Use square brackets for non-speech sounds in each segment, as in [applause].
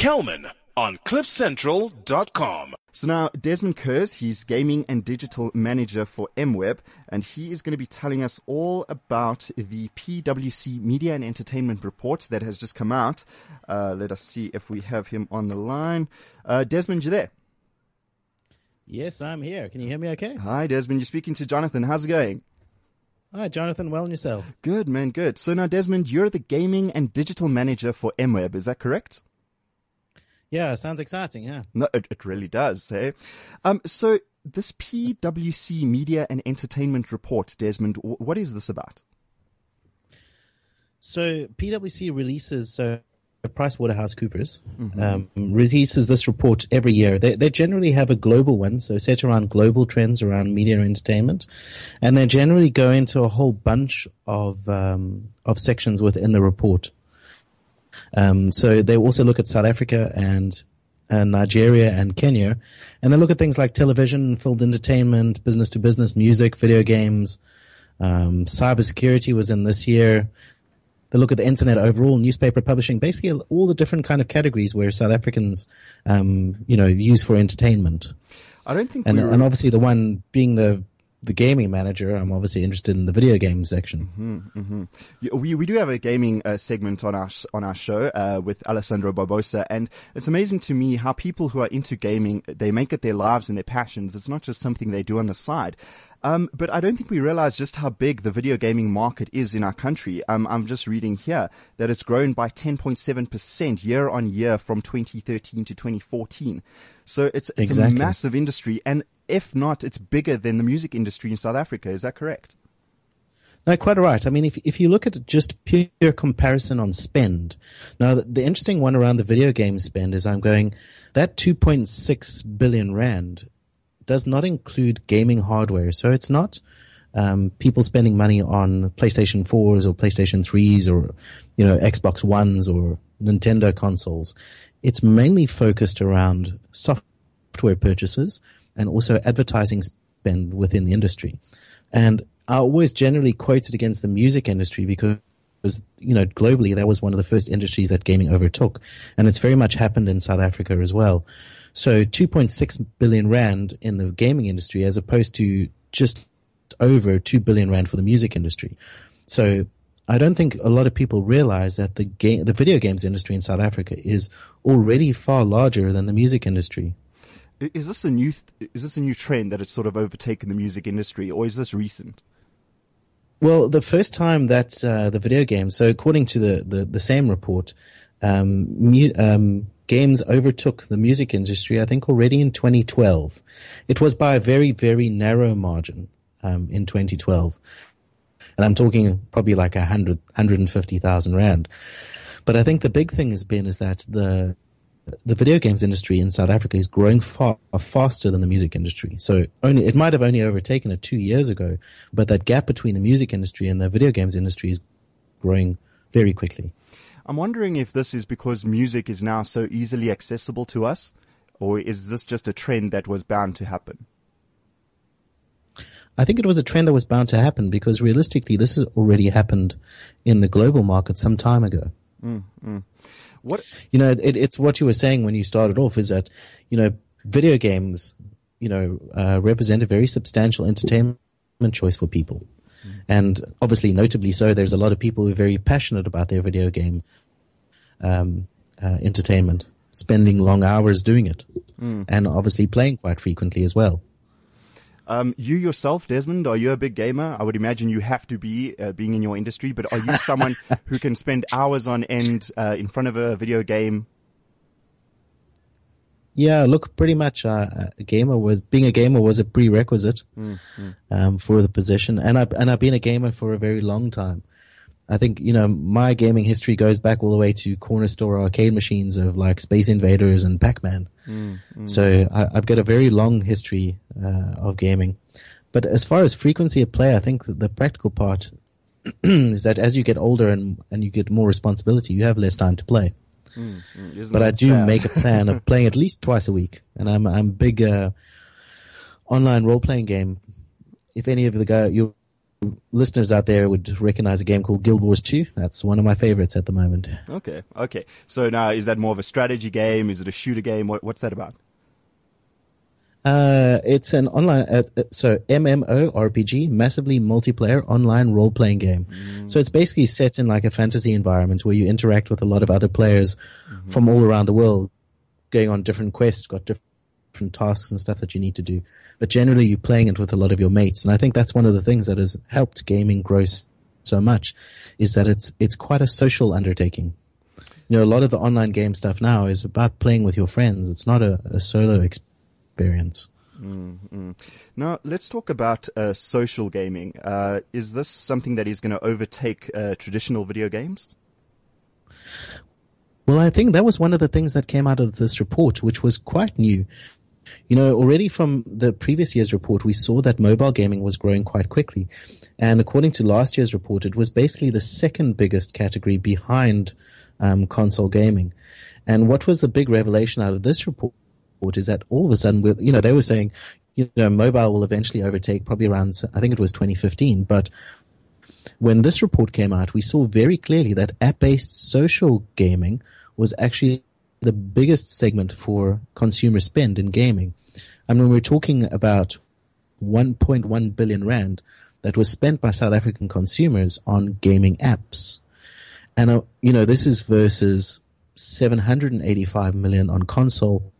Kelman on cliffcentral.com. So now Desmond Kurz, he's gaming and digital manager for MWeb, and he is going to be telling us all about the PwC Media and Entertainment report that has just come out. Uh, let us see if we have him on the line. Uh, Desmond, you there? Yes, I'm here. Can you hear me okay? Hi, Desmond. You're speaking to Jonathan. How's it going? Hi, Jonathan. Well, and yourself? Good, man. Good. So now, Desmond, you're the gaming and digital manager for MWeb. Is that correct? Yeah, sounds exciting, yeah. No, it, it really does, hey? Um, so this PwC Media and Entertainment Report, Desmond, what is this about? So PwC releases, so PricewaterhouseCoopers mm-hmm. um, releases this report every year. They, they generally have a global one, so set around global trends around media and entertainment, and they generally go into a whole bunch of um, of sections within the report. Um, so they also look at South Africa and and Nigeria and Kenya, and they look at things like television, film entertainment, business to business, music, video games. Um, cybersecurity was in this year. They look at the internet overall, newspaper publishing, basically all the different kind of categories where South Africans, um, you know, use for entertainment. I don't think, and, and obviously the one being the the gaming manager, I'm obviously interested in the video game section. Mm-hmm, mm-hmm. We we do have a gaming uh, segment on our on our show uh, with Alessandro Barbosa, and it's amazing to me how people who are into gaming they make it their lives and their passions. It's not just something they do on the side. Um, but I don't think we realize just how big the video gaming market is in our country. Um, I'm just reading here that it's grown by 10.7% year on year from 2013 to 2014. So it's, it's exactly. a massive industry. And if not, it's bigger than the music industry in South Africa. Is that correct? No, quite right. I mean, if if you look at just pure comparison on spend, now the, the interesting one around the video game spend is I'm going that 2.6 billion rand does not include gaming hardware, so it's not um, people spending money on PlayStation 4s or PlayStation 3s or you know Xbox Ones or Nintendo consoles. It's mainly focused around software purchases and also advertising spend within the industry. And I always generally quote it against the music industry because you know, globally, that was one of the first industries that gaming overtook. And it's very much happened in South Africa as well. So 2.6 billion rand in the gaming industry as opposed to just over 2 billion rand for the music industry. So I don't think a lot of people realize that the game, the video games industry in South Africa is already far larger than the music industry. Is this a new is this a new trend that it's sort of overtaken the music industry, or is this recent? Well, the first time that uh, the video game, so according to the the, the same report, um, mu- um, games overtook the music industry. I think already in 2012. It was by a very very narrow margin um, in 2012, and I'm talking probably like a hundred, hundred and fifty thousand rand. But I think the big thing has been is that the the video games industry in South Africa is growing far faster than the music industry. So only it might have only overtaken it two years ago, but that gap between the music industry and the video games industry is growing very quickly. I'm wondering if this is because music is now so easily accessible to us, or is this just a trend that was bound to happen? I think it was a trend that was bound to happen because realistically, this has already happened in the global market some time ago. Mm, mm. What you know, it, it's what you were saying when you started off is that you know video games, you know, uh, represent a very substantial entertainment choice for people, mm. and obviously, notably so, there's a lot of people who are very passionate about their video game um, uh, entertainment, spending long hours doing it, mm. and obviously playing quite frequently as well. Um, you yourself, Desmond, are you a big gamer? I would imagine you have to be, uh, being in your industry, but are you someone [laughs] who can spend hours on end uh, in front of a video game? Yeah, look, pretty much uh, a gamer was being a gamer was a prerequisite mm, mm. Um, for the position, and I and I've been a gamer for a very long time. I think, you know, my gaming history goes back all the way to corner store arcade machines of like Space Invaders and Pac-Man. Mm, mm. So I, have got a very long history uh, of gaming. But as far as frequency of play, I think the practical part [clears throat] is that as you get older and, and you get more responsibility, you have less time to play. Mm, mm. but I do sad? make a plan of [laughs] playing at least twice a week. And I'm, I'm big, uh, online role playing game. If any of the guy, you listeners out there would recognize a game called Guild Wars 2. That's one of my favorites at the moment. Okay, okay. So now, is that more of a strategy game? Is it a shooter game? What, what's that about? Uh, it's an online, uh, uh so MMO RPG, massively multiplayer online role playing game. Mm. So it's basically set in like a fantasy environment where you interact with a lot of other players mm-hmm. from all around the world, going on different quests, got different tasks and stuff that you need to do. But generally, you're playing it with a lot of your mates, and I think that's one of the things that has helped gaming grow so much, is that it's it's quite a social undertaking. You know, a lot of the online game stuff now is about playing with your friends. It's not a, a solo experience experience. Mm-hmm. Now, let's talk about uh, social gaming. Uh, is this something that is going to overtake uh, traditional video games? Well, I think that was one of the things that came out of this report, which was quite new. You know, already from the previous year's report, we saw that mobile gaming was growing quite quickly. And according to last year's report, it was basically the second biggest category behind um, console gaming. And what was the big revelation out of this report is that all of a sudden, you know, they were saying, you know, mobile will eventually overtake probably around, I think it was 2015, but when this report came out, we saw very clearly that app-based social gaming was actually the biggest segment for consumer spend in gaming. And when we're talking about 1.1 billion rand that was spent by South African consumers on gaming apps. And, uh, you know, this is versus 785 million on console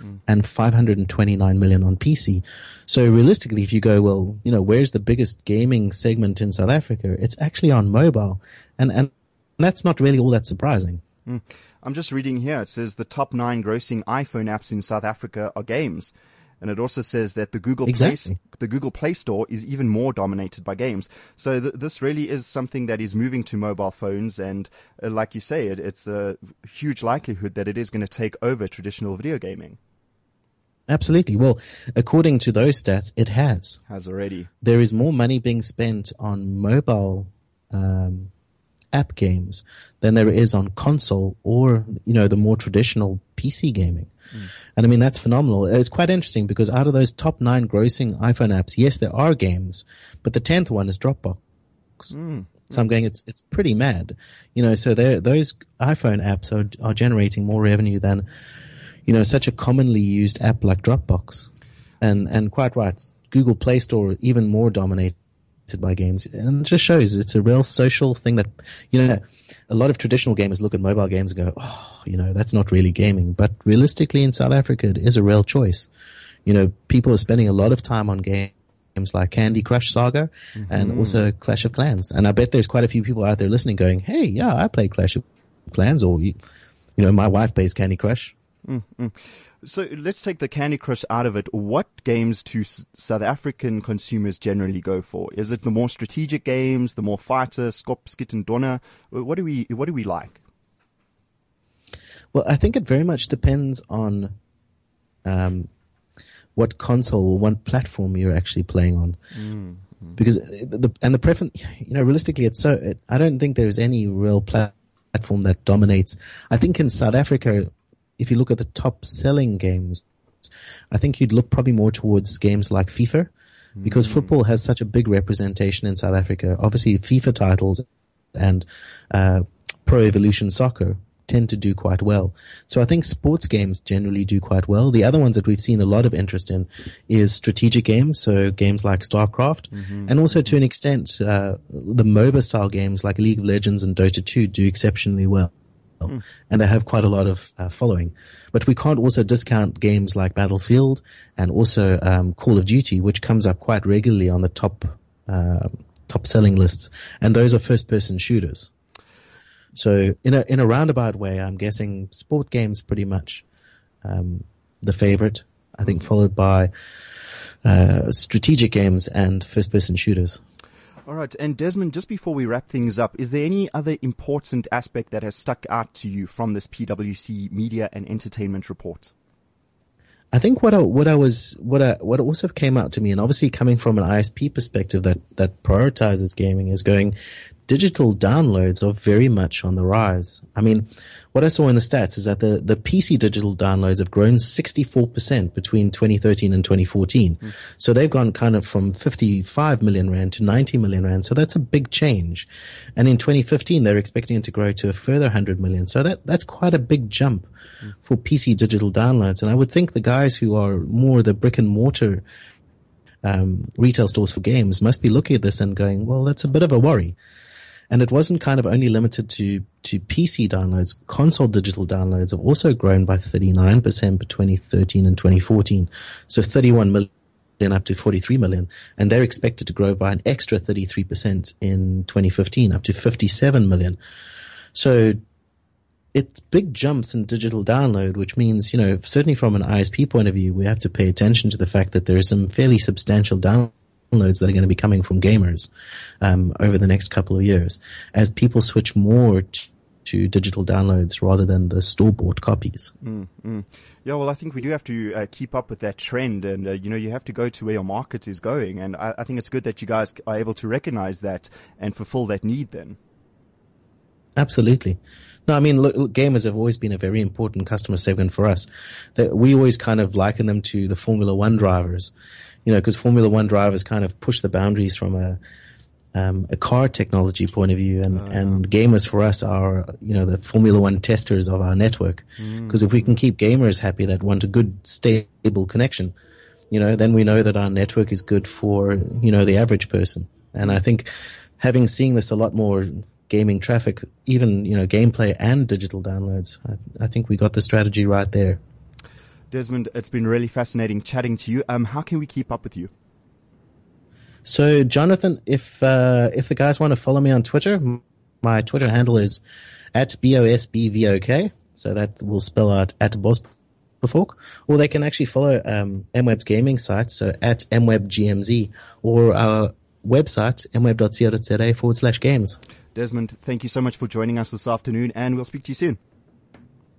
mm. and 529 million on PC. So realistically, if you go, well, you know, where's the biggest gaming segment in South Africa? It's actually on mobile. And, and that's not really all that surprising. Mm. I'm just reading here. It says the top nine grossing iPhone apps in South Africa are games. And it also says that the Google exactly. Play, the Google Play Store is even more dominated by games. So th- this really is something that is moving to mobile phones, and uh, like you say, it, it's a huge likelihood that it is going to take over traditional video gaming. Absolutely. Well, according to those stats, it has. Has already. There is more money being spent on mobile um, app games than there is on console or, you know, the more traditional PC gaming. Mm. And I mean, that's phenomenal. It's quite interesting because out of those top nine grossing iPhone apps, yes, there are games, but the 10th one is Dropbox. Mm. So I'm going, it's, it's pretty mad. You know, so those iPhone apps are, are generating more revenue than, you know, such a commonly used app like Dropbox. And, and quite right, Google Play Store even more dominated by games. And it just shows it's a real social thing that, you know, a lot of traditional gamers look at mobile games and go, oh, you know, that's not really gaming. But realistically in South Africa, it is a real choice. You know, people are spending a lot of time on games like Candy Crush Saga mm-hmm. and also Clash of Clans. And I bet there's quite a few people out there listening going, hey, yeah, I play Clash of Clans or, you know, my wife plays Candy Crush. Mm-hmm. So let's take the Candy Crush out of it. What games do S- South African consumers generally go for? Is it the more strategic games, the more fighter, Skop, Skit, and Donner? What do we What do we like? Well, I think it very much depends on um, what console or what platform you're actually playing on. Mm-hmm. Because the and the preference, you know, realistically, it's so. It, I don't think there's any real platform that dominates. I think in South Africa, if you look at the top selling games, I think you'd look probably more towards games like FIFA because mm. football has such a big representation in South Africa. Obviously, FIFA titles and uh, Pro Evolution Soccer tend to do quite well. So I think sports games generally do quite well. The other ones that we've seen a lot of interest in is strategic games, so games like StarCraft, mm-hmm. and also to an extent, uh, the MOBA style games like League of Legends and Dota 2 do exceptionally well. Mm. And they have quite a lot of uh, following. But we can't also discount games like Battlefield and also um, Call of Duty, which comes up quite regularly on the top uh, top selling lists. And those are first person shooters. So in a in a roundabout way, I'm guessing sport games pretty much um, the favorite. I think followed by uh, strategic games and first person shooters. All right. And Desmond, just before we wrap things up, is there any other important aspect that has stuck out to you from this PwC media and entertainment report? I think what I, what I was, what I, what also came out to me, and obviously coming from an ISP perspective that, that prioritizes gaming is going, digital downloads are very much on the rise. I mean, what I saw in the stats is that the, the PC digital downloads have grown 64% between 2013 and 2014. Mm. So they've gone kind of from 55 million rand to 90 million rand. So that's a big change. And in 2015, they're expecting it to grow to a further 100 million. So that, that's quite a big jump mm. for PC digital downloads. And I would think the guys who are more the brick and mortar um, retail stores for games must be looking at this and going, well, that's a bit of a worry. And it wasn't kind of only limited to, to PC downloads. Console digital downloads have also grown by 39% between 2013 and 2014. So 31 million up to 43 million. And they're expected to grow by an extra 33% in 2015 up to 57 million. So it's big jumps in digital download, which means, you know, certainly from an ISP point of view, we have to pay attention to the fact that there is some fairly substantial downloads downloads that are going to be coming from gamers um, over the next couple of years as people switch more to, to digital downloads rather than the store bought copies. Mm, mm. Yeah, well, I think we do have to uh, keep up with that trend, and uh, you know, you have to go to where your market is going, and I, I, think it's good that you guys are able to recognize that and fulfill that need. Then, absolutely. No, I mean, look, look, gamers have always been a very important customer segment for us. That we always kind of liken them to the Formula One drivers you know, because Formula One drivers kind of push the boundaries from a um, a car technology point of view, and, uh, and gamers for us are you know the Formula One testers of our network. Because mm. if we can keep gamers happy that want a good stable connection, you know, then we know that our network is good for you know the average person. And I think having seen this a lot more gaming traffic, even you know gameplay and digital downloads, I, I think we got the strategy right there. Desmond, it's been really fascinating chatting to you. Um, how can we keep up with you? So, Jonathan, if uh, if the guys want to follow me on Twitter, my Twitter handle is at bosbvok. So that will spell out at bosbvok. Or they can actually follow um, MWeb's gaming site, so at mwebgmz, or our website, mweb.co.za forward slash games. Desmond, thank you so much for joining us this afternoon, and we'll speak to you soon.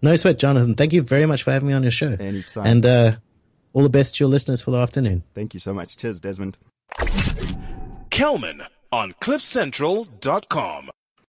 No sweat, Jonathan. Thank you very much for having me on your show. Anytime. And uh, all the best to your listeners for the afternoon. Thank you so much. Cheers, Desmond. Kelman on CliffCentral.com.